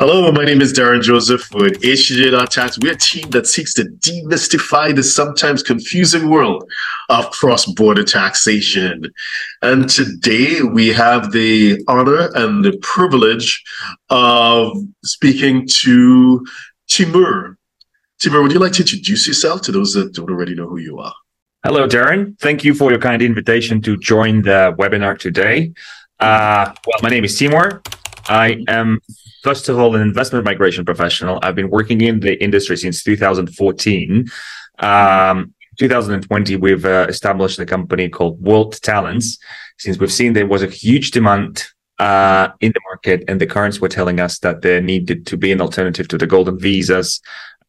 Hello, my name is Derren Joseph with HTJ.tax. We're a team that seeks to demystify the sometimes confusing world of cross-border taxation. And today we have the honor and the privilege of speaking to Timur. Timur, would you like to introduce yourself to those that don't already know who you are? Hello, Derren. Thank you for your kind invitation to join the webinar today. Uh, well, my name is Timur. I am first of all, an investment migration professional. I've been working in the industry since 2014. Um, 2020, we've uh, established a company called World Talents, since we've seen there was a huge demand uh, in the market, and the currents were telling us that there needed to be an alternative to the golden visas,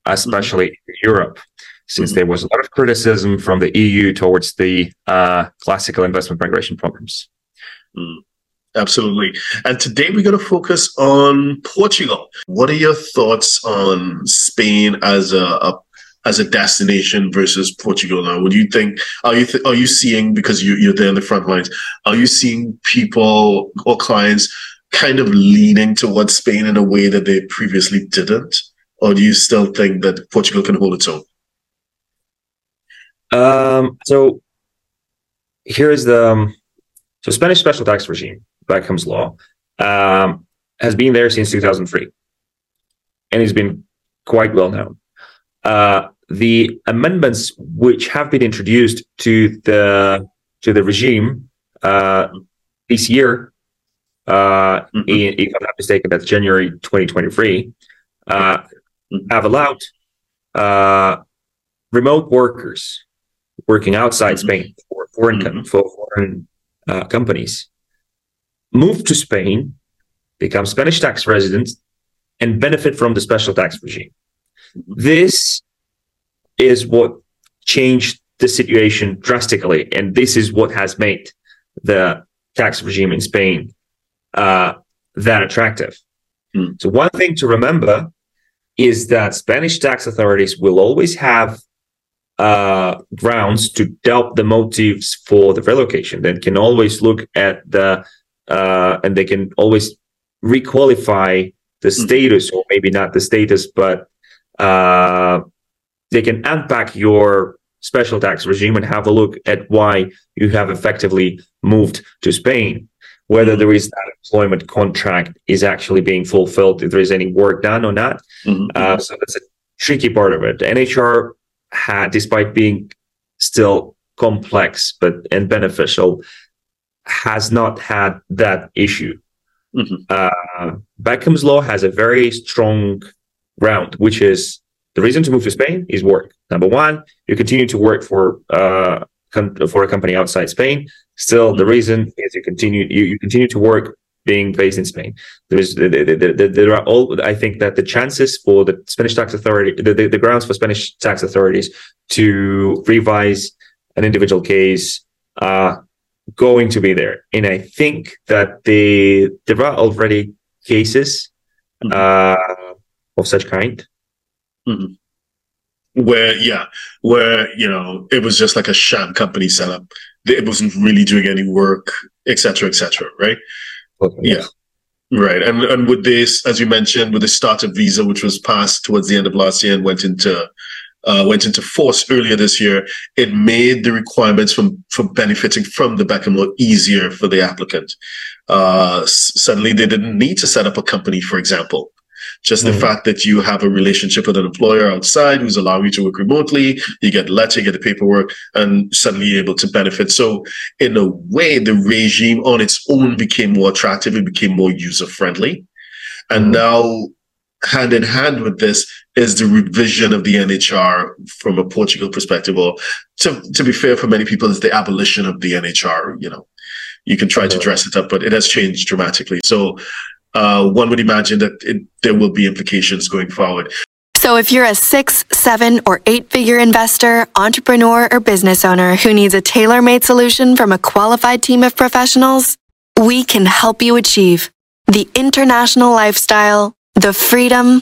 especially mm-hmm. in Europe, since mm-hmm. there was a lot of criticism from the EU towards the uh, classical investment migration programs. Mm. Absolutely. And today we're going to focus on Portugal. What are your thoughts on Spain as a, a as a destination versus Portugal now? Do you think? Are you th- are you seeing because you you're there in the front lines? Are you seeing people or clients kind of leaning towards Spain in a way that they previously didn't, or do you still think that Portugal can hold its own? Um. So here's the um, so Spanish special tax regime Beckham's Law, um, has been there since 2003, and it's been quite well known. Uh, the amendments which have been introduced to the to the regime uh, this year, uh, mm-hmm. in, if I'm not mistaken, that's January 2023, uh, mm-hmm. have allowed uh, remote workers working outside mm-hmm. Spain for foreign mm-hmm. for foreign uh, companies move to Spain, become Spanish tax residents, and benefit from the special tax regime. This is what changed the situation drastically, and this is what has made the tax regime in Spain uh, that attractive. Mm. So, one thing to remember is that Spanish tax authorities will always have uh, grounds to doubt the motives for the relocation. They can always look at the uh, and they can always requalify the mm-hmm. status, or maybe not the status, but uh, they can unpack your special tax regime and have a look at why you have effectively moved to Spain. Whether mm-hmm. there is that employment contract is actually being fulfilled, if there is any work done or not. Mm-hmm. Uh, so that's a tricky part of it. NHR had, despite being still complex but and beneficial, has not had that issue. Mm-hmm. Uh, Beckham's law has a very strong ground, which is the reason to move to Spain is work. Number one, you continue to work for uh, for a company outside Spain. Still, the reason is you continue you, you continue to work being based in Spain. There's there are all. I think that the chances for the Spanish tax authority, the, the, the grounds for Spanish tax authorities to revise an individual case uh, going to be there. And I think that the there are already cases mm-hmm. uh, of such kind. Mm-hmm. Where, yeah, where, you know, it was just like a sham company setup. It wasn't really doing any work, etc., etc. right? Okay, yeah. Yes. Right. And and with this, as you mentioned, with the startup visa, which was passed towards the end of last year and went into uh, went into force earlier this year, it made the requirements from for benefiting from the Beckham law easier for the applicant. Uh, suddenly, they didn't need to set up a company, for example. Just mm-hmm. the fact that you have a relationship with an employer outside who's allowing you to work remotely, you get letter, you get the paperwork, and suddenly you're able to benefit. So, in a way, the regime on its own became more attractive. It became more user friendly. And mm-hmm. now hand in hand with this is the revision of the NHR from a Portugal perspective, or to, to be fair, for many people, is the abolition of the NHR. You know, you can try to dress it up, but it has changed dramatically. So uh, one would imagine that it, there will be implications going forward. So if you're a six, seven, or eight figure investor, entrepreneur, or business owner who needs a tailor made solution from a qualified team of professionals, we can help you achieve the international lifestyle the freedom,